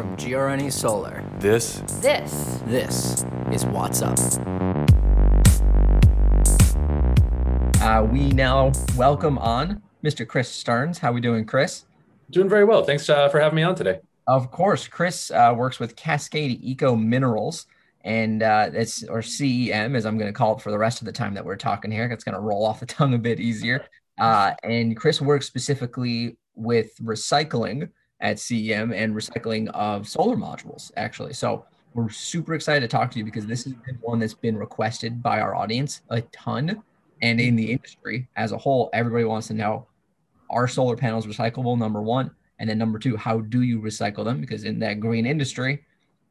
from GRNE Solar. This This This is What's Up. Uh, we now welcome on Mr. Chris Stearns. How are we doing, Chris? doing very well. Thanks uh, for having me on today. Of course, Chris uh, works with Cascade Eco Minerals, and uh, it's or CEM, as I'm going to call it for the rest of the time that we're talking here. It's going to roll off the tongue a bit easier. Uh, and Chris works specifically with recycling at CEM and recycling of solar modules, actually. So we're super excited to talk to you because this is one that's been requested by our audience a ton, and in the industry as a whole, everybody wants to know: Are solar panels recyclable? Number one. And then number two, how do you recycle them? Because in that green industry,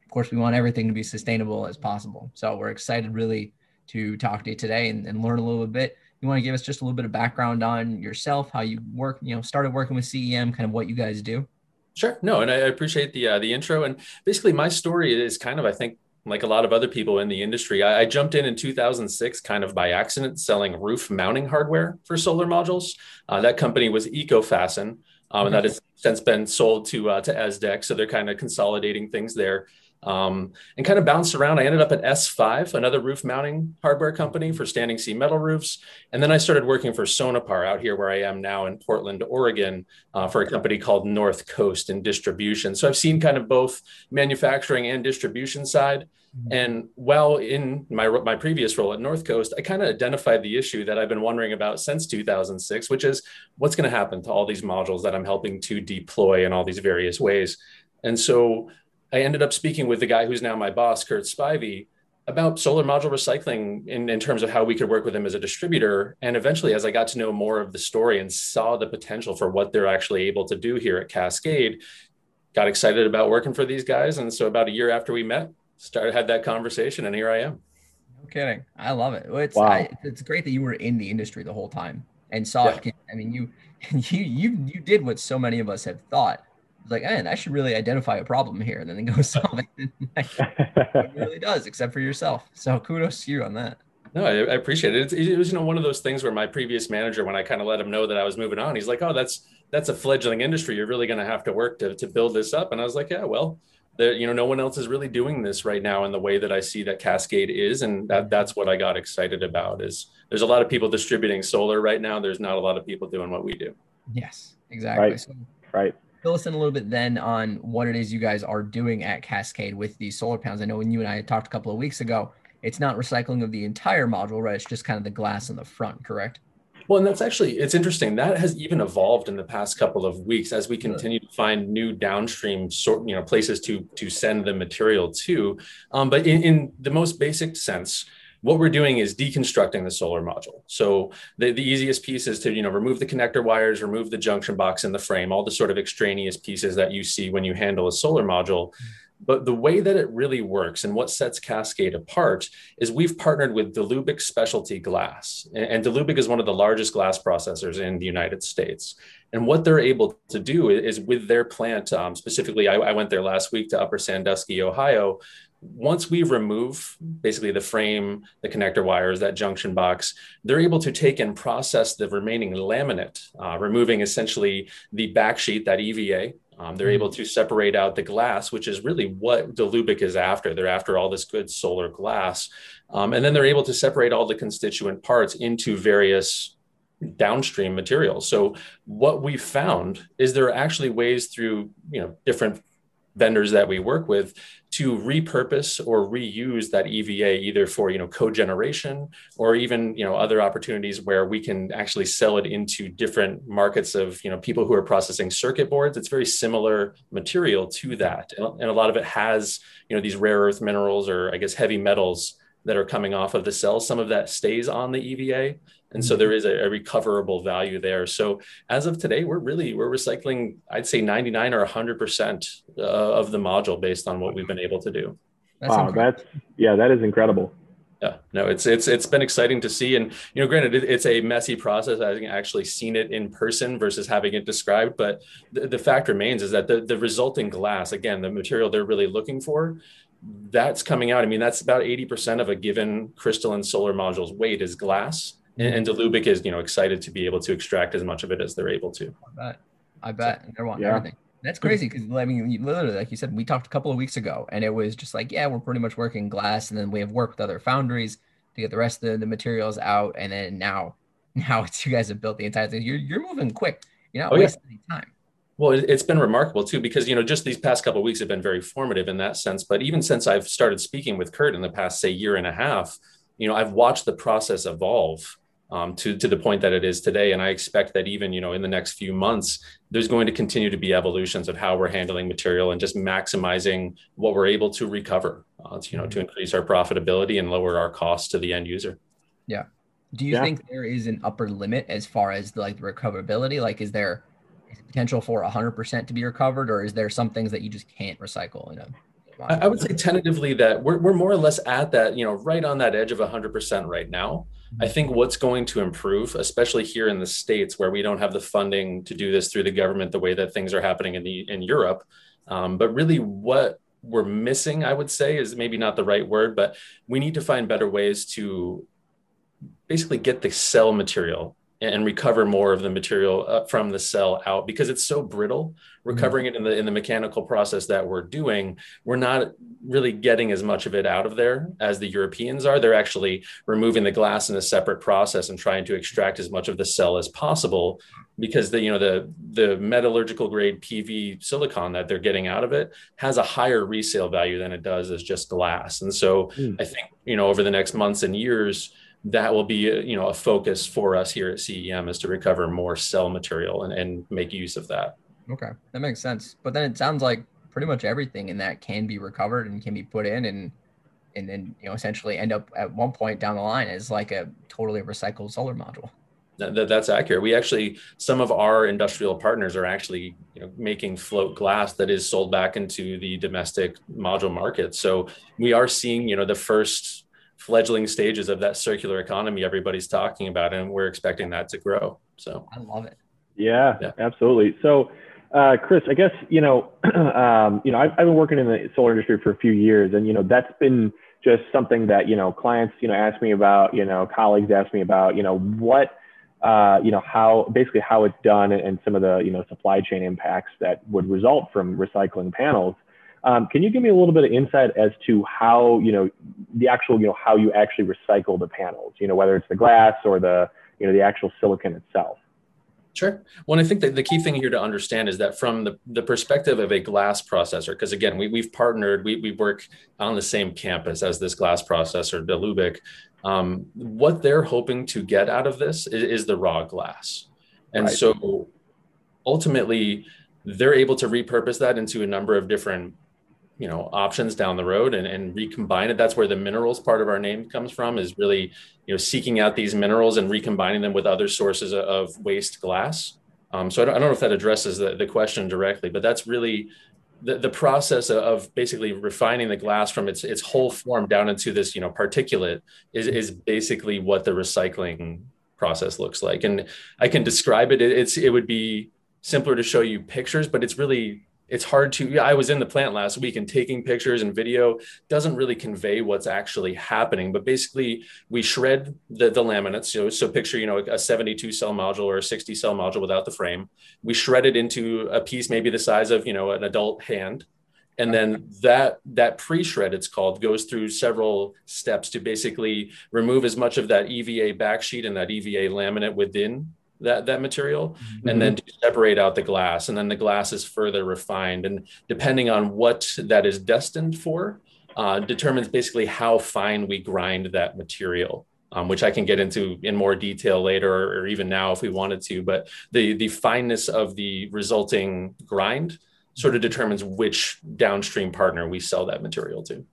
of course, we want everything to be sustainable as possible. So we're excited really to talk to you today and, and learn a little bit. You want to give us just a little bit of background on yourself, how you work, you know, started working with CEM, kind of what you guys do. Sure. No, and I appreciate the uh, the intro. And basically, my story is kind of, I think, like a lot of other people in the industry. I, I jumped in in 2006, kind of by accident, selling roof mounting hardware for solar modules. Uh, that company was EcoFasten. Um, and that has since been sold to uh, to ESDEC, so they're kind of consolidating things there. Um, and kind of bounced around. I ended up at S5, another roof mounting hardware company for standing seam metal roofs. And then I started working for Sonepar out here where I am now in Portland, Oregon, uh, for a company called North Coast in distribution. So I've seen kind of both manufacturing and distribution side. And while in my, my previous role at North Coast, I kind of identified the issue that I've been wondering about since 2006, which is what's going to happen to all these modules that I'm helping to deploy in all these various ways. And so I ended up speaking with the guy who's now my boss, Kurt Spivey, about solar module recycling in, in terms of how we could work with him as a distributor. And eventually, as I got to know more of the story and saw the potential for what they're actually able to do here at Cascade, got excited about working for these guys. And so about a year after we met, started had that conversation and here I am. No kidding. I love it. It's Wow. I, it's great that you were in the industry the whole time and saw Yeah. it. I mean, you you you you did what so many of us have thought. Like, man, I should really identify a problem here, and then go solve it. it really does, except for yourself. So kudos to you on that. No, I, I appreciate it. It's, it was, you know, one of those things where my previous manager, when I kind of let him know that I was moving on, he's like, "Oh, that's that's a fledgling industry. You're really going to have to work to to build this up." And I was like, "Yeah, well, there, you know, no one else is really doing this right now in the way that I see that Cascade is, and that mm-hmm. that's what I got excited about. Is there's a lot of people distributing solar right now. There's not a lot of people doing what we do. Yes, exactly. Right. So right. Fill us in a little bit then on what it is you guys are doing at Cascade with these solar panels. I know when you and I had talked a couple of weeks ago, it's not recycling of the entire module, right? It's just kind of the glass in the front, correct? Well, and that's actually it's interesting. That has even evolved in the past couple of weeks as we continue to find new downstream sort, you know, places to to send the material to. Um, but in, in the most basic sense, what we're doing is deconstructing the solar module. So the, the easiest piece is to you know remove the connector wires, remove the junction box in the frame, all the sort of extraneous pieces that you see when you handle a solar module. But the way that it really works and what sets Cascade apart is we've partnered with Dlubak Specialty Glass. And, and is one of the largest glass processors in the United States. And what they're able to do is with their plant, um, specifically, I, I went there last week to Upper Sandusky, Ohio. Once we remove basically the frame, the connector wires, that junction box, they're able to take and process the remaining laminate, uh, removing essentially the back sheet, that EVA, um, they're able to separate out the glass, which is really what Dlubak is after. They're after all this good solar glass. Um, and then they're able to separate all the constituent parts into various downstream materials. So what we found is there are actually ways through, you know, different vendors that we work with to repurpose or reuse that EVA either for you know cogeneration or even you know other opportunities where we can actually sell it into different markets of you know people who are processing circuit boards. It's very similar material to that. And a lot of it has you know these rare earth minerals or I guess heavy metals that are coming off of the cell. Some of that stays on the EVA and so there is a, a, recoverable value there. So as of today we're really we're recycling i'd say 99 or 100% uh, of the module based on what we've been able to do. That's wow, incredible. that's yeah, that is incredible. yeah no it's it's it's been exciting to see. And you know granted it, it's a messy process having actually seen it in person versus having it described but the, the fact remains is that the, the resulting glass again the material they're really looking for that's coming out. I mean that's about 80% of a given crystalline solar module's weight is glass and, and Dlubak is you know excited to be able to extract as much of it as they're able to. I bet. I bet. And they want Yeah. everything. That's crazy because I mean, literally, like you said, we talked a couple of weeks ago, and it was just like, yeah, we're pretty much working glass, and then we have worked with other foundries to get the rest of the, the materials out, and then now, now it's you guys have built the entire thing. You're you're moving quick. You're not oh, wasting yeah. any time. Well, it's been remarkable too, because you know, just these past couple of weeks have been very formative in that sense. But even since I've started speaking with Kurt in the past, say, year and a half, you know, I've watched the process evolve um, to to the point that it is today, and I expect that even you know in the next few months, there's going to continue to be evolutions of how we're handling material and just maximizing what we're able to recover, uh, to, you know, to mm-hmm. increase our profitability and lower our costs to the end user. Yeah. Do you yeah. think there is an upper limit as far as the, like the recoverability? Like, is there potential for 100% to be recovered, or is there some things that you just can't recycle? You know, I would say tentatively that we're, we're more or less at that, you know, right on that edge of 100% right now. I think what's going to improve, especially here in the states where we don't have the funding to do this through the government the way that things are happening in the in Europe, um, but really what we're missing, I would say, is maybe not the right word, but we need to find better ways to basically get the cell material and recover more of the material from the cell out because it's so brittle recovering mm-hmm. it in the in the mechanical process that we're doing we're not really getting as much of it out of there as the europeans are they're actually removing the glass in a separate process and trying to extract as much of the cell as possible because the you know the the metallurgical grade pv silicon that they're getting out of it has a higher resale value than it does as just glass and so mm. i think you know over the next months and years that will be a, you know a focus for us here at CEM is to recover more cell material and, and make use of that. Okay, that makes sense. But then it sounds like pretty much everything in that can be recovered and can be put in and and then you know essentially end up at one point down the line as like a totally recycled solar module. That, that's accurate. We actually some of our industrial partners are actually you know, making float glass that is sold back into the domestic module market. So we are seeing you know the first fledgling stages of that circular economy everybody's talking about, and we're expecting that to grow. So I love it. Yeah, yeah. absolutely. So, uh, Chris, I guess you know, um, you know, I've, I've been working in the solar industry for a few years, and you know, that's been just something that you know clients you know ask me about, you know, colleagues ask me about, you know, what. Uh, you know how basically how it's done and some of the you know supply chain impacts that would result from recycling panels. Um, can you give me a little bit of insight as to how, you know, the actual, you know, how you actually recycle the panels, you know, whether it's the glass or the, you know, the actual silicon itself? Sure. Well, I think that the key thing here to understand is that from the, the perspective of a glass processor, because again, we, we've partnered, we, we work on the same campus as this glass processor, Dlubak. Um, what they're hoping to get out of this is, is the raw glass. And right. so ultimately, they're able to repurpose that into a number of different you know options down the road and, and recombine it. That's where the minerals part of our name comes from is really you know seeking out these minerals and recombining them with other sources of waste glass. Um, so I don't, I don't, know if that addresses the, the question directly but that's really the, the process of basically refining the glass from its its whole form down into this you know particulate is, is basically what the recycling process looks like. And i can describe it it's it would be simpler to show you pictures but it's really it's hard to i was in the plant last week and taking pictures and video doesn't really convey what's actually happening but basically we shred the, the laminates so, so picture you know a 72 cell module or a 60 cell module without the frame. We shred it into a piece maybe the size of you know an adult hand and then that that pre-shred it's called goes through several steps to basically remove as much of that eva backsheet and that eva laminate within that that material mm-hmm. and then to separate out the glass and then the glass is further refined and depending on what that is destined for uh, determines basically how fine we grind that material um, which I can get into in more detail later or, or even now if we wanted to. But the the fineness of the resulting grind sort of determines which downstream partner we sell that material to.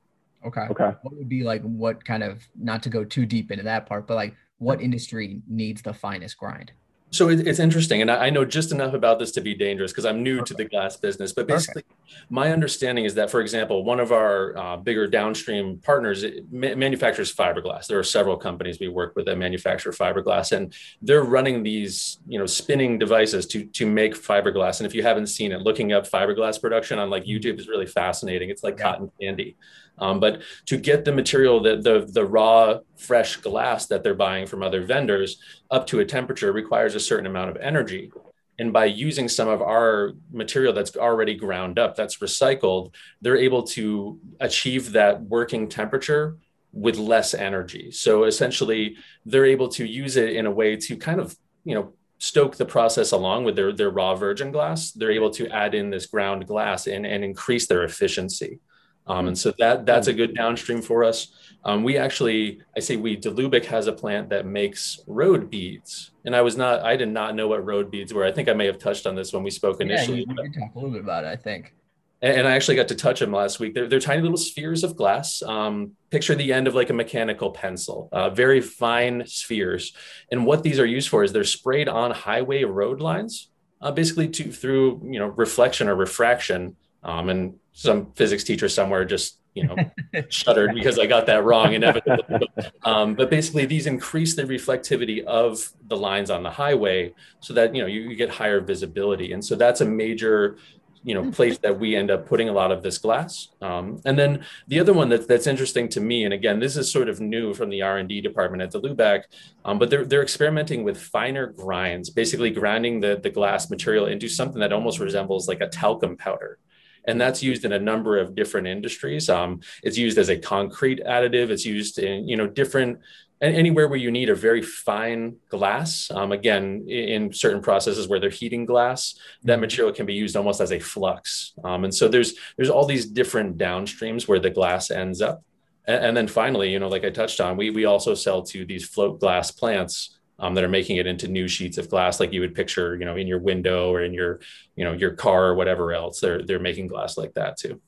Okay. Okay. What would be like what kind of not to go too deep into that part, but like what industry needs the finest grind? So it, it's interesting, and I, I, know just enough about this to be dangerous because I'm new to the glass business. But basically, my understanding is that, for example, one of our uh, bigger downstream partners ma- manufactures fiberglass. There are several companies we work with that manufacture fiberglass, and they're running these, you know, spinning devices to to make fiberglass. And if you haven't seen it, looking up fiberglass production on like mm-hmm. YouTube is really fascinating. It's like yeah. cotton candy. Um, but to get the material, the, the, the raw, fresh glass that they're buying from other vendors up to a temperature requires a certain amount of energy. And by using some of our material that's already ground up, that's recycled, they're able to achieve that working temperature with less energy. So essentially, they're able to use it in a way to kind of, you know, stoke the process along with their, their raw virgin glass. They're able to add in this ground glass and, and increase their efficiency. Um, and so that that's a good downstream for us. Um, we actually, I say we, Dlubak has a plant that makes road beads. And I was not, I did not know what road beads were. I think I may have touched on this when we spoke initially. Yeah, you, talk a little bit about it, I think. And, and I actually got to touch them last week. They're, they're tiny little spheres of glass. Um, picture the end of like a mechanical pencil, uh, very fine spheres. And what these are used for is they're sprayed on highway road lines, uh, basically to through you know reflection or refraction. Um, and some physics teacher somewhere just you know shuddered because I got that wrong inevitably. um, but basically, these increase the reflectivity of the lines on the highway so that you know you, you get higher visibility, and so that's a major you know place that we end up putting a lot of this glass. Um, and then the other one that, that's interesting to me and again this is sort of new from the r&d department at Dlubak um, but they're, they're experimenting with finer grinds basically grinding the, the glass material into something that almost resembles like a talcum powder and that's used in a number of different industries. Um, it's used as a concrete additive. It's used in you know different and anywhere where you need a very fine glass. Um, again, in certain processes where they're heating glass, that mm-hmm. material can be used almost as a flux. Um, and so there's there's all these different downstreams where the glass ends up. And, and, then finally, you know, like I touched on, we we also sell to these float glass plants um, that are making it into new sheets of glass, like you would picture, you know, in your window or in your, you know, your car or whatever else. They're they're making glass like that too.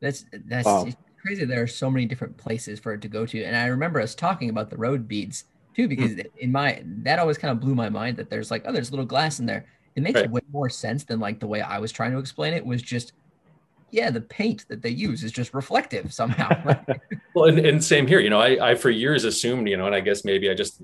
That's that's wow. crazy. There are so many different places for it to go to, and I remember us talking about the road beads too, because mm. in my that always kind of blew my mind that there's like oh, there's little glass in there. It makes right. way more sense than like the way I was trying to explain it was just yeah, the paint that they use is just reflective somehow. well, and, and, same here. You know, I, I for years assumed, you know, and I guess maybe I just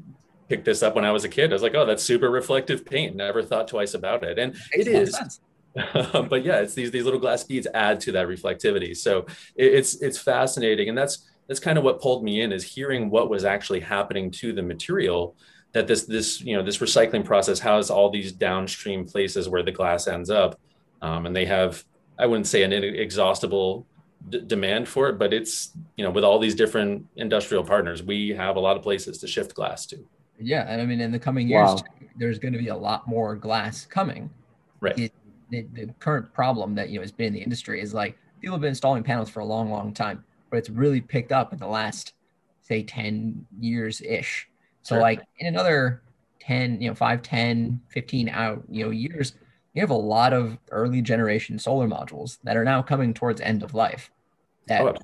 picked this up when I was a kid. I was like, oh, that's super reflective paint. Never thought twice about it. And it, is. but yeah, it's these these little glass beads add to that reflectivity. So it, it's it's fascinating, and that's that's kind of what pulled me in is hearing what was actually happening to the material. That this this you know this recycling process has all these downstream places where the glass ends up, um, and they have I wouldn't say an inexhaustible d- demand for it, but it's you know with all these different industrial partners, we have a lot of places to shift glass to. Yeah, and I mean, in the coming years, wow. there's going to be a lot more glass coming. Right. It, the, the current problem that you know has been in the industry is like people have been installing panels for a long, long time, but it's really picked up in the last, say, 10 years ish. So, sure. like in another 10, you know, 5, 10, 15 out, you know, years, you have a lot of early generation solar modules that are now coming towards end of life. That, oh,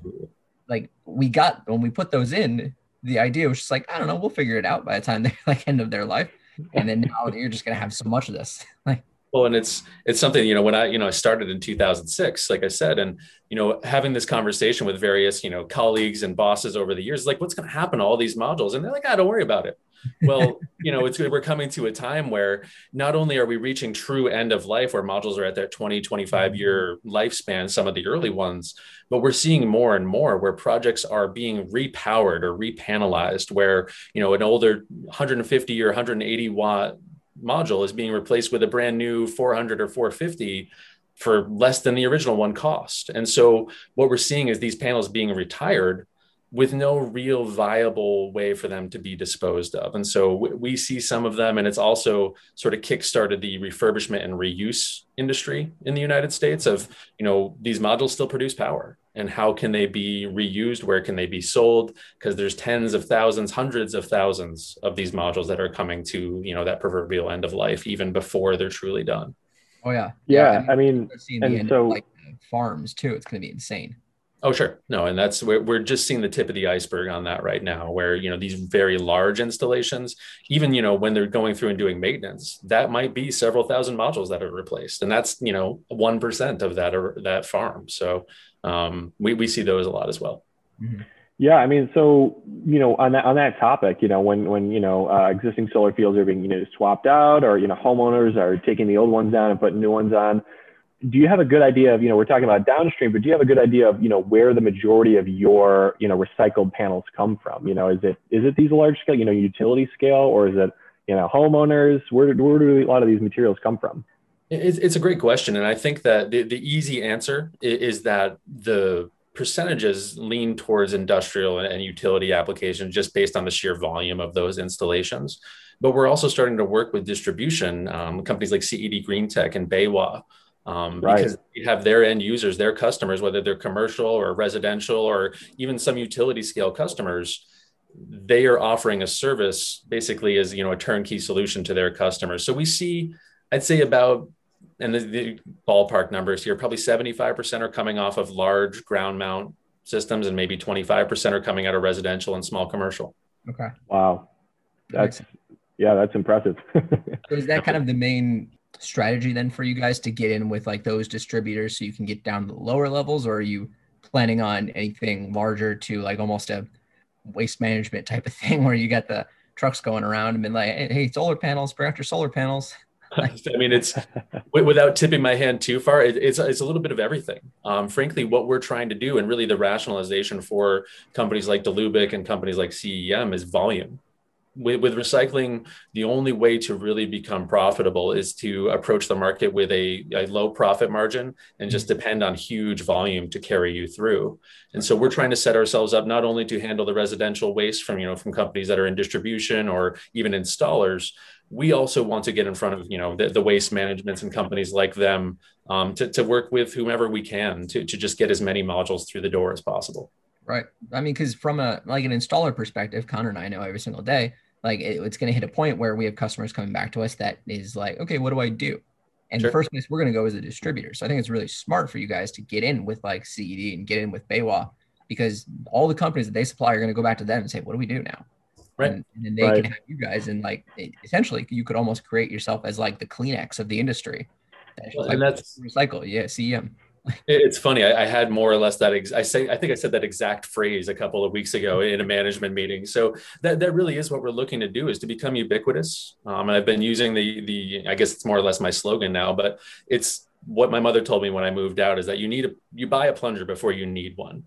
like we got when we put those in, the idea was just like, I don't know, we'll figure it out by the time they're like end of their life. And then now you're just gonna have so much of this. like well, and it's it's something you know when I you know I started in 2006, like I said, and you know having this conversation with various you know colleagues and bosses over the years, like what's going to happen to all these modules, and they're like, ah, don't worry about it. Well, you know, it's we're coming to a time where not only are we reaching true end of life where modules are at their 20, 25 year lifespan, some of the early ones, but we're seeing more and more where projects are being repowered or repanelized, where, you know, an older 150 or 180 watt module is being replaced with a brand new 400 or 450 for less than the original one cost. And so what we're seeing is these panels being retired with no real viable way for them to be disposed of. And so we see some of them, and it's also sort of kickstarted the refurbishment and reuse industry in the United States of, you know, these modules still produce power and how can they be reused? Where can they be sold? Because there's tens of thousands, hundreds of thousands of these modules that are coming to, you know, that proverbial end of life, even before they're truly done. Oh yeah. Yeah. yeah I mean, and so like farms too, it's going to be insane. Oh, sure. No, and that's we're, we're just seeing the tip of the iceberg on that right now, where you know these very large installations, even you know when they're going through and doing maintenance, that might be several thousand modules that are replaced, and that's you know one percent of that or that farm. So um, we we see those a lot as well. Mm-hmm. Yeah, I mean, so you know, on that on that topic, you know, when when you know uh, existing solar fields are being you know swapped out, or you know, homeowners are taking the old ones down and putting new ones on do you have a good idea of, you know, we're talking about downstream, but do you have a good idea of, you know, where the majority of your, you know, recycled panels come from? You know, is it is it these large scale, you know, utility scale, or is it, you know, homeowners? Where, where do a lot of these materials come from? It's, a great question. And I think that the, the easy answer is that the percentages lean towards industrial and utility applications just based on the sheer volume of those installations. But we're also starting to work with distribution um, companies like CED Greentech and BayWa um, right. because they have their end users, their customers, whether they're commercial or residential or even some utility scale customers. They are offering a service basically as you know a turnkey solution to their customers. So we see, I'd say about and the, the ballpark numbers here, probably 75% are coming off of large ground mount systems and maybe 25% are coming out of residential and small commercial. Okay. Wow. That's, yeah, that's impressive. so is that kind of the main strategy then for you guys to get in with like those distributors so you can get down to the lower levels or are you planning on anything larger to like almost a waste management type of thing where you got the trucks going around and been like, hey, solar panels, bring after solar panels. I mean, it's without tipping my hand too far. It, it's it's a little bit of everything. Um, frankly, what we're trying to do, and really the rationalization for companies like Dlubak and companies like CEM, is volume. With, with recycling, the only way to really become profitable is to approach the market with a, a low profit margin and just depend on huge volume to carry you through. And so we're trying to set ourselves up not only to handle the residential waste from you know from companies that are in distribution or even installers, we also want to get in front of you know the, the waste managements and companies like them um, to, to work with whomever we can to, to just get as many modules through the door as possible right? I mean because from a like an installer perspective connor and i know every single day like it, it's going to hit a point where we have customers coming back to us that is like okay what do i do? And sure. the first place we're going to go is a distributor. So i think it's really smart for you guys to get in with like ced and get in with BayWa because all the companies that they supply are going to go back to them and say what do we do now? Right. And, and then they right. can have you guys and like essentially you could almost create yourself as like the kleenex of the industry. Well, like, and that's recycle. Yeah cem it's funny I, I, had more or less that ex- i say i think i said that exact phrase a couple of weeks ago in a management meeting. So that, that really is what we're looking to do is to become ubiquitous. Um, and i've been using the the i guess it's more or less my slogan now but it's what my mother told me when i moved out is that you need a you buy a plunger before you need one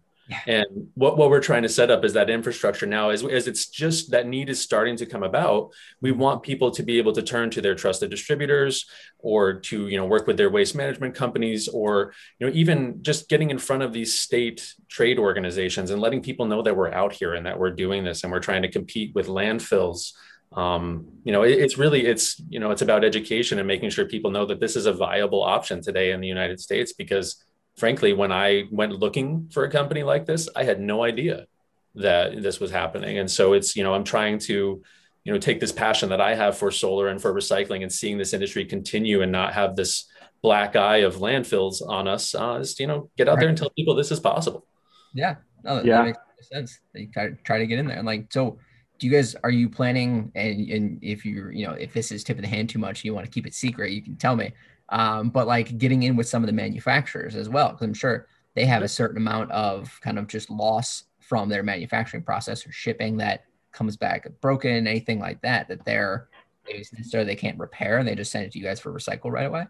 and what, what we're trying to set up is that infrastructure now, as, as it's just that need is starting to come about, we want people to be able to turn to their trusted distributors or to, you know, work with their waste management companies or, you know, even just getting in front of these state trade organizations and letting people know that we're out here and that we're doing this and we're trying to compete with landfills. Um, you know it, it's really it's you know it's about education and making sure people know that this is a viable option today in the united states because frankly, when I went looking for a company like this, I had no idea that this was happening. And so it's, you know, I'm trying to, you know, take this passion that I have for solar and for recycling and seeing this industry continue and not have this black eye of landfills on us. Uh, is, you know, get out right. there and tell people this is possible. Yeah. No, that, yeah. that makes sense. They try, try to get in there. And like, so do you guys, are you planning and, and if you're, you know, if this is tip of the hand too much, you want to keep it secret, you can tell me, um, but like getting in with some of the manufacturers as well, because I'm sure they have a certain amount of kind of just loss from their manufacturing process or shipping that comes back broken, anything like that, that they're necessarily they can't repair and they just send it to you guys for recycle right away.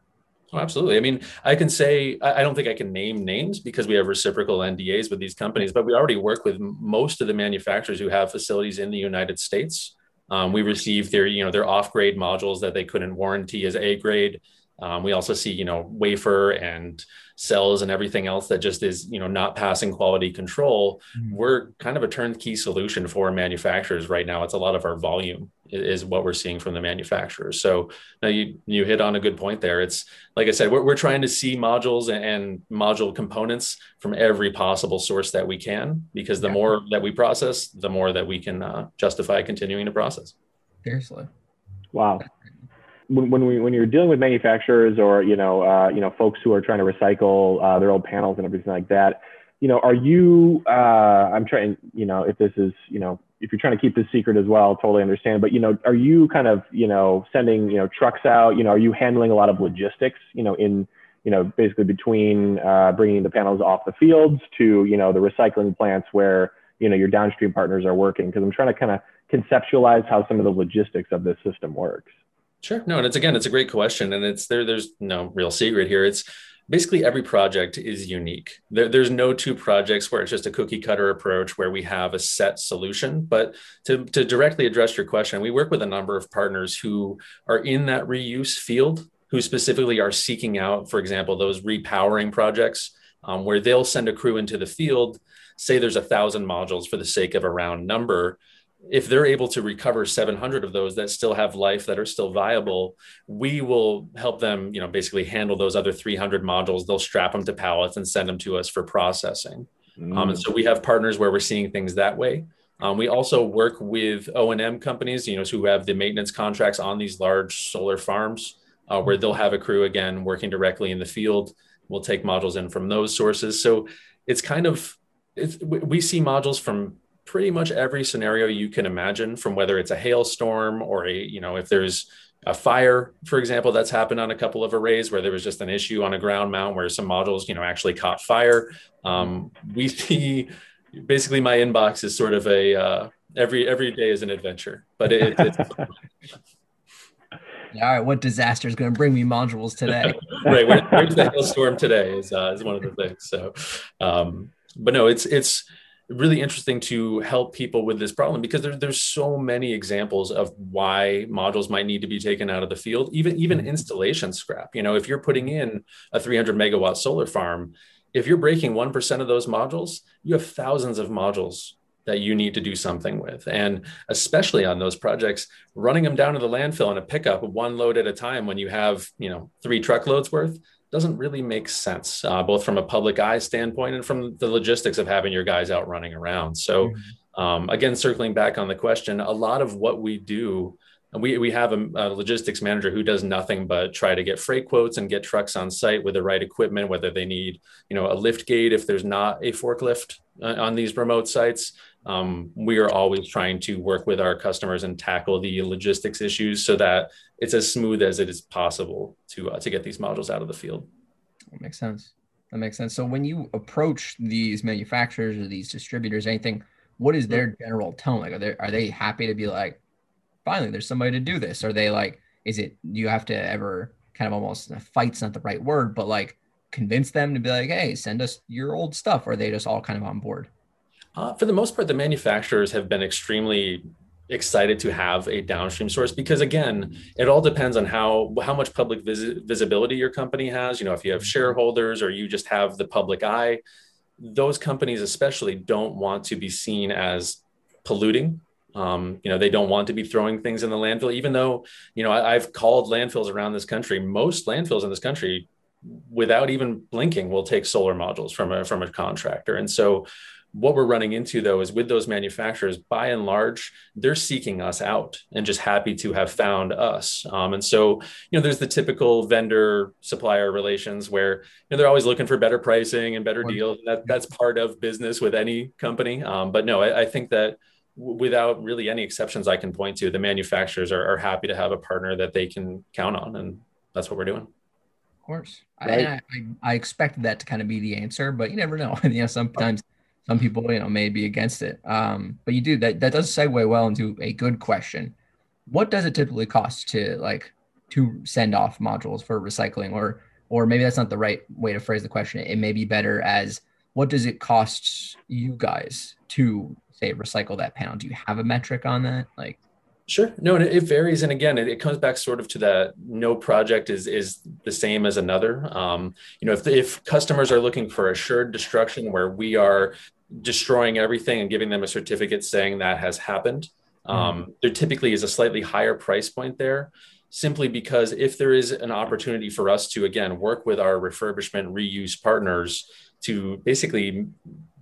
Oh, absolutely. I mean, I can say I don't think I can name names because we have reciprocal NDAs with these companies, but we already work with most of the manufacturers who have facilities in the United States. Um, we receive their, you know, their off-grade modules that they couldn't warranty as A grade. Um, we also see, you know, wafer and cells and everything else that just is, you know, not passing quality control. Mm-hmm. We're kind of a turnkey solution for manufacturers right now. It's a lot of our volume is what we're seeing from the manufacturers. So now you you hit on a good point there. It's like I said, we're, we're trying to see modules and module components from every possible source that we can, because the yeah. more that we process, the more that we can uh, justify continuing to process. Seriously. Wow when, when we when you're dealing with manufacturers or you know uh, you know folks who are trying to recycle uh, their old panels and everything like that, you know, are you? Uh, I'm trying, you know, if this is, you know, if you're trying to keep this secret as well, totally understand. But you know, are you kind of, you know, sending, you know, trucks out? You know, are you handling a lot of logistics? You know, in you know, basically between uh, bringing the panels off the fields to you know the recycling plants where you know your downstream partners are working. Because I'm trying to kind of conceptualize how some of the logistics of this system works. Sure. No, and it's again, it's a great question, and it's there. There's no real secret here. It's basically every project is unique. There, there's no two projects where it's just a cookie cutter approach where we have a set solution. But to, to directly address your question, we work with a number of partners who are in that reuse field, who specifically are seeking out, for example, those repowering projects um, where they'll send a crew into the field. Say there's a thousand modules for the sake of a round number if they're able to recover 700 of those that still have life that are still viable we will help them you know basically handle those other 300 modules. They'll strap them to pallets and send them to us for processing. Mm. um, and so we have partners where we're seeing things that way. Um, we also work with o&m companies you know who have the maintenance contracts on these large solar farms uh, where they'll have a crew again working directly in the field. We'll take modules in from those sources. So it's kind of it's, we see modules from pretty much every scenario you can imagine from whether it's a hailstorm or a you know if there's a fire for example that's happened on a couple of arrays where there was just an issue on a ground mount where some modules you know actually caught fire um, we see basically my inbox is sort of a uh, every every day is an adventure but it, it's all right, what disaster is going to bring me modules today? right, where, where's the hailstorm today is uh, is one of the things. So, um, but no, it's it's really interesting to help people with this problem because there, there's so many examples of why modules might need to be taken out of the field even even mm-hmm. installation scrap you know if you're putting in a 300 megawatt solar farm if you're breaking 1% of those modules you have thousands of modules that you need to do something with and especially on those projects running them down to the landfill in a pickup one load at a time when you have you know three truckloads worth doesn't really make sense, uh, both from a public eye standpoint and from the logistics of having your guys out running around. So, mm-hmm. um, again, circling back on the question, a lot of what we do, we, we have a, a, logistics manager who does nothing but try to get freight quotes and get trucks on site with the right equipment, whether they need, you know, a lift gate if there's not a forklift uh, on these remote sites. Um, we are always trying to work with our customers and tackle the logistics issues so that it's as smooth as it is possible to uh, to get these modules out of the field. That makes sense. That makes sense. So when you approach these manufacturers or these distributors, anything, what is their general tone? Like, are they are they happy to be like, finally, there's somebody to do this? Are they like, is it? You have to ever kind of almost fight's not the right word, but like convince them to be like, hey, send us your old stuff? Or are they just all kind of on board? Uh, for the most part, the manufacturers have been extremely excited to have a downstream source because again it all depends on how how much public vis- visibility your company has. You know if you have shareholders or you just have the public eye those companies especially don't want to be seen as polluting. Um, you know they don't want to be throwing things in the landfill even though you know I, i've called landfills around this country. Most landfills in this country without even blinking will take solar modules from a from a contractor. And so what we're running into though is with those manufacturers by and large they're seeking us out and just happy to have found us. Um, and so you know there's the typical vendor supplier relations where you know they're always looking for better pricing and better deals. That, that's part of business with any company. Um, but no I, I think that without really any exceptions i can point to the manufacturers are, are, happy to have a partner that they can count on and that's what we're doing. Of course. Right. I, I, I expected that to kind of be the answer but you never know. You know sometimes some people you know may be against it. Um, but you do that that does segue well into a good question. What does it typically cost to like to send off modules for recycling? Or or maybe that's not the right way to phrase the question. It may be better as what does it cost you guys to say recycle that panel? Do you have a metric on that? Like Sure. No, and it varies. And again, it, it, comes back sort of to that no project is is the same as another. Um, you know, if, if customers are looking for assured destruction where we are destroying everything and giving them a certificate saying that has happened, mm-hmm. um, there typically is a slightly higher price point there simply because if there is an opportunity for us to again work with our refurbishment reuse partners to basically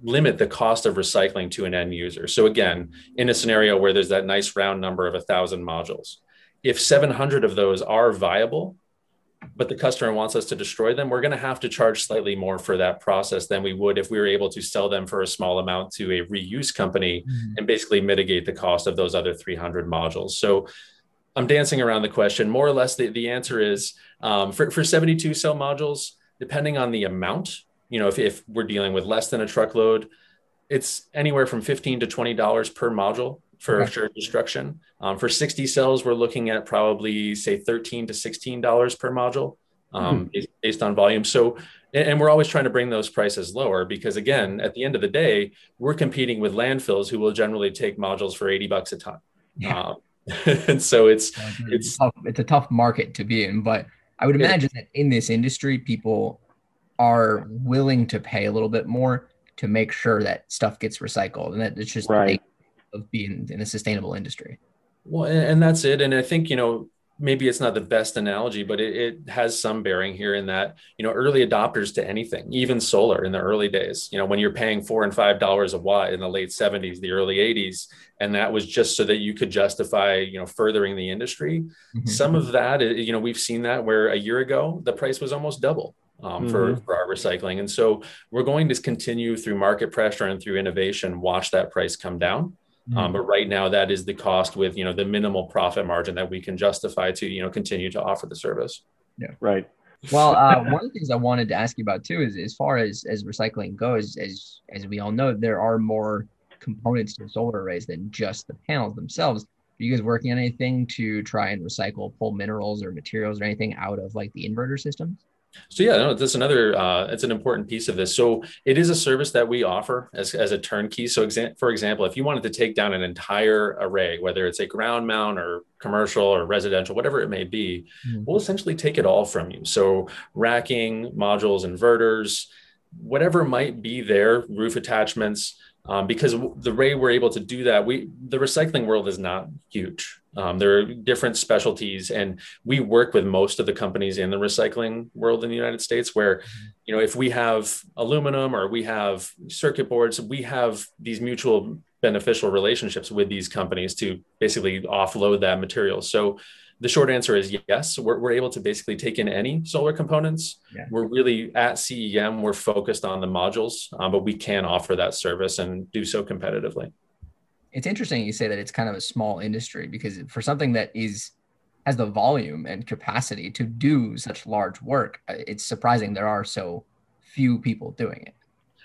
limit the cost of recycling to an end user. So again, in a scenario where there's that nice round number of a thousand modules, if 700 of those are viable, but the customer wants us to destroy them, we're going to have to charge slightly more for that process than we would if we were able to sell them for a small amount to a reuse company mm-hmm. and basically mitigate the cost of those other 300 modules. So I'm dancing around the question. More or less, the, the answer is um, for, for 72 cell modules, depending on the amount, you know, if, if we're dealing with less than a truckload, it's anywhere from 15 to $20 per module for okay. assured destruction. Um, for 60 cells, we're looking at probably say 13 to $16 per module. um, mm-hmm. based on volume. So, and we're always trying to bring those prices lower because, again, at the end of the day, we're competing with landfills who will generally take modules for 80 bucks a ton. Yeah. Um, and so it's it's tough, it's a tough market to be in, but I would imagine that in this industry, people are willing to pay a little bit more to make sure that stuff gets recycled, and that it's just right. of being in a sustainable industry. Well, and, and that's it. And I think you know maybe it's not the best analogy, but it, it, has some bearing here in that, you know, early adopters to anything, even solar in the early days, you know, when you're paying four and five dollars a watt in the late 70s, the early 80s, and that was just so that you could justify, you know, furthering the industry. Mm-hmm. Some of that, you know, we've seen that where a year ago the price was almost double. Um, mm-hmm. for, for our recycling. And so we're going to continue through market pressure and through innovation, watch that price come down. Um, mm-hmm. but right now, that is the cost with you know the minimal profit margin that we can justify to you know continue to offer the service. Yeah, right. Well, uh, one of the things I wanted to ask you about too is as far as as recycling goes, as as we all know, there are more components to solar arrays than just the panels themselves. Are you guys working on anything to try and recycle, pull minerals or materials or anything out of like the inverter systems? So yeah, no, that's another. Uh, it's an important piece of this. So it is a service that we offer as, as a turnkey. So exa- for example, if you wanted to take down an entire array, whether it's a ground mount or commercial or residential, whatever it may be, mm-hmm. we'll essentially take it all from you. So racking, modules, inverters, whatever might be there, roof attachments, um, because the way we're able to do that, we the recycling world is not huge. Um, there are different specialties, and we work with most of the companies in the recycling world in the United States. Where, mm-hmm. you know, if we have aluminum or we have circuit boards, we have these mutual beneficial relationships with these companies to basically offload that material. So the short answer is yes. We're, we're able to basically take in any solar components. Yeah. We're really at CEM, we're focused on the modules, um, but we can offer that service and do so competitively. It's interesting you say that it's kind of a small industry because for something that is has the volume and capacity to do such large work, uh, it's surprising there are so few people doing it.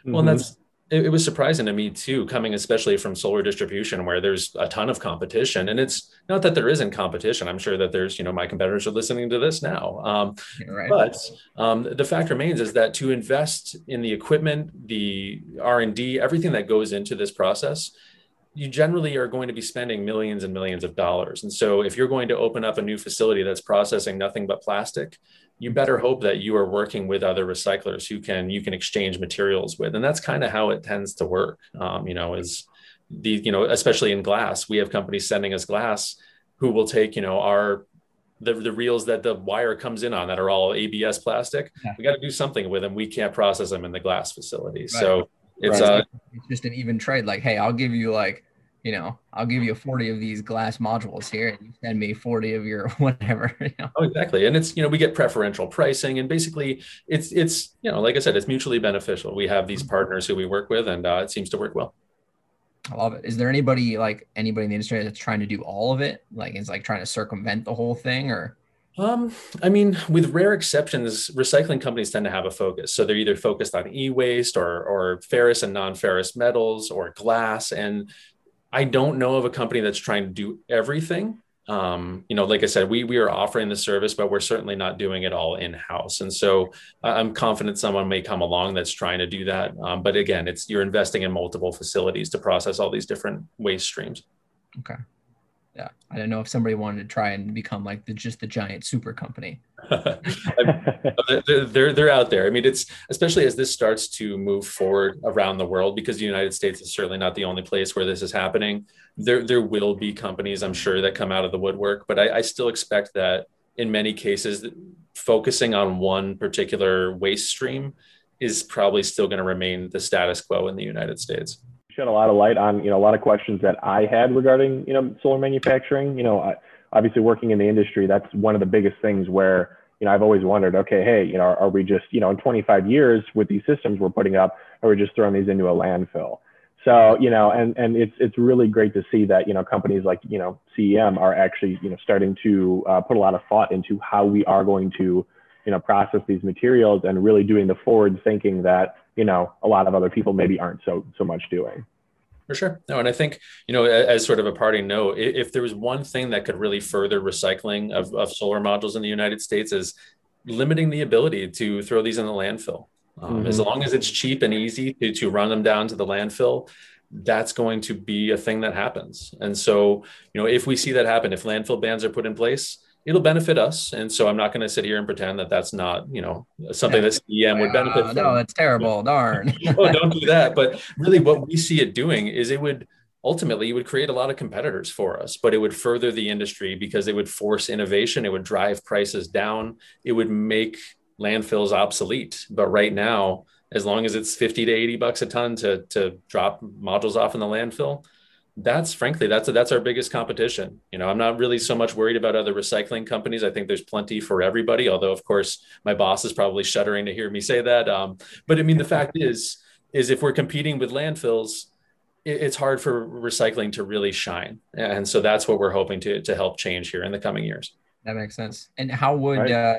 Well, mm-hmm. that's it, it, was surprising to me too, coming especially from solar distribution where there's a ton of competition. And it's not that there isn't competition. I'm sure that there's, you know, my competitors are listening to this now. Um, right. But um, the fact remains is that to invest in the equipment, the R&D, everything that goes into this process, you generally are going to be spending millions and millions of dollars. And so if you're going to open up a new facility that's processing nothing but plastic, you better hope that you are working with other recyclers who can you can exchange materials with and that's kind of how it tends to work um, you know is the you know especially in glass we have companies sending us glass who will take you know our the, the reels that the wire comes in on that are all abs plastic yeah. we got to do something with them we can't process them in the glass facility right. so it's right. uh it's just an even trade like hey i'll give you like you know, I'll give you 40 of these glass modules here and you send me 40 of your whatever. You know? Oh, exactly. And it's, you know, we get preferential pricing and basically it's, it's, you know, like I said, it's mutually beneficial. We have these mm-hmm. partners who we work with and uh, it seems to work well. I love it. Is there anybody like anybody in the industry that's trying to do all of it? Like it's like trying to circumvent the whole thing or? Um, I mean, with rare exceptions, recycling companies tend to have a focus. So they're either focused on e-waste or, or ferrous and non-ferrous metals or glass. And I don't know of a company that's trying to do everything. Um, you know, like I said, we we are offering the service, but we're certainly not doing it all in house. And so I'm confident someone may come along that's trying to do that. Um, but again, it's you're investing in multiple facilities to process all these different waste streams. Okay yeah, I don't know if somebody wanted to try and become like the just the giant super company. they're, they're they're out there. I mean, it's especially as this starts to move forward around the world because the United States is certainly not the only place where this is happening. There there will be companies, I'm sure, that come out of the woodwork, but I, I still expect that in many cases, focusing on one particular waste stream is probably still going to remain the status quo in the United States shed a lot of light on you know a lot of questions that I had regarding you know solar manufacturing. You know, I, obviously working in the industry, that's one of the biggest things where you know I've always wondered, okay, hey, you know, are, are we just you know in 25 years with these systems we're putting up, are we just throwing these into a landfill? So you know, and and it's it's really great to see that you know companies like you know CEM are actually you know starting to uh, put a lot of thought into how we are going to you know process these materials and really doing the forward thinking that you know a lot of other people maybe aren't so so much doing for sure no and i think you know as sort of a parting note if there was one thing that could really further recycling of, of solar modules in the united states is limiting the ability to throw these in the landfill. Um, mm-hmm. As long as it's cheap and easy to, to run them down to the landfill, that's going to be a thing that happens. And so, you know, if we see that happen, if landfill bans are put in place, it'll benefit us. And so I'm not going to sit here and pretend that that's not, you know, something that CEM would benefit uh, from. No, that's terrible. Darn. oh, don't do that. But really what we see it doing is it would ultimately it would create a lot of competitors for us, but it would further the industry because it would force innovation. It would drive prices down. It would make landfills obsolete. But right now, as long as it's 50 to 80 bucks a ton to, to drop modules off in the landfill, that's frankly that's that's our biggest competition. You know i'm not really so much worried about other recycling companies. I think there's plenty for everybody although of course my boss is probably shuddering to hear me say that um, but i mean the fact is is if we're competing with landfills it, it's hard for recycling to really shine. And so that's what we're hoping to to help change here in the coming years. That makes sense. And how would right. uh,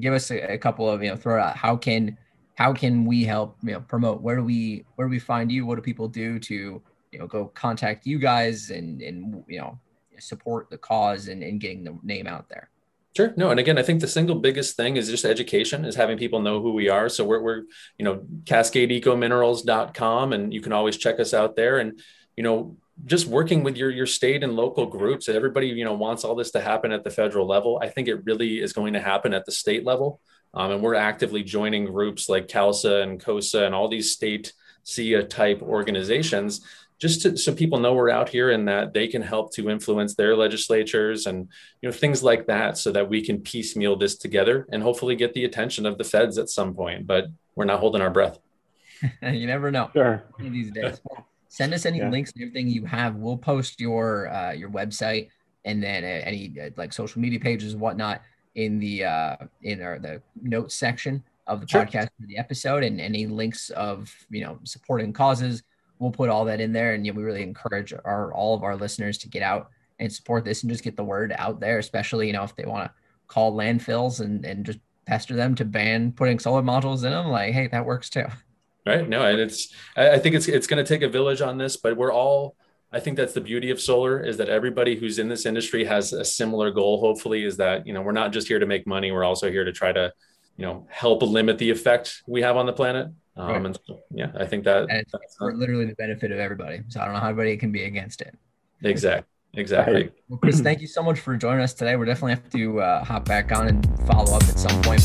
give us a, a couple of you know throw out how can how can we help you know promote? Where do we where do we find you? What do people do to you know go contact you guys and and you know support the cause and, and getting the name out there Sure. No, and again, I think the single biggest thing is just education, is having people know who we are. So we're, we're you know, cascadeecominerals.com, and you can always check us out there. And, you know, just working with your your state and local groups. Everybody, you know, wants all this to happen at the federal level. I think it really is going to happen at the state level. Um, and we're actively joining groups like CALSA and COSA and all these state SEIA type organizations just to, so people know we're out here and that they can help to influence their legislatures and you know things like that so that we can piecemeal this together and hopefully get the attention of the feds at some point but we're not holding our breath. You never know. Sure. These days. Send us any yeah. links and everything you have. We'll post your uh, your website and then uh, any uh, like social media pages whatnot in the uh in our the notes section of the sure. podcast for the episode and any links of you know supporting causes we'll put all that in there and you know, we really encourage our all of our listeners to get out and support this and just get the word out there especially you know if they want to call landfills and and just pester them to ban putting solar modules in them like hey that works too. Right. No and it's i think it's it's going to take a village on this but we're all i think that's the beauty of solar is that everybody who's in this industry has a similar goal hopefully is that you know we're not just here to make money we're also here to try to you know help limit the effect we have on the planet um, right. and so, yeah, I think that and it's for literally the benefit of everybody. So I don't know how anybody can be against it. Exactly. Exactly. Well, Chris, thank you so much for joining us today. We're definitely have to uh, hop back on and follow up at some point.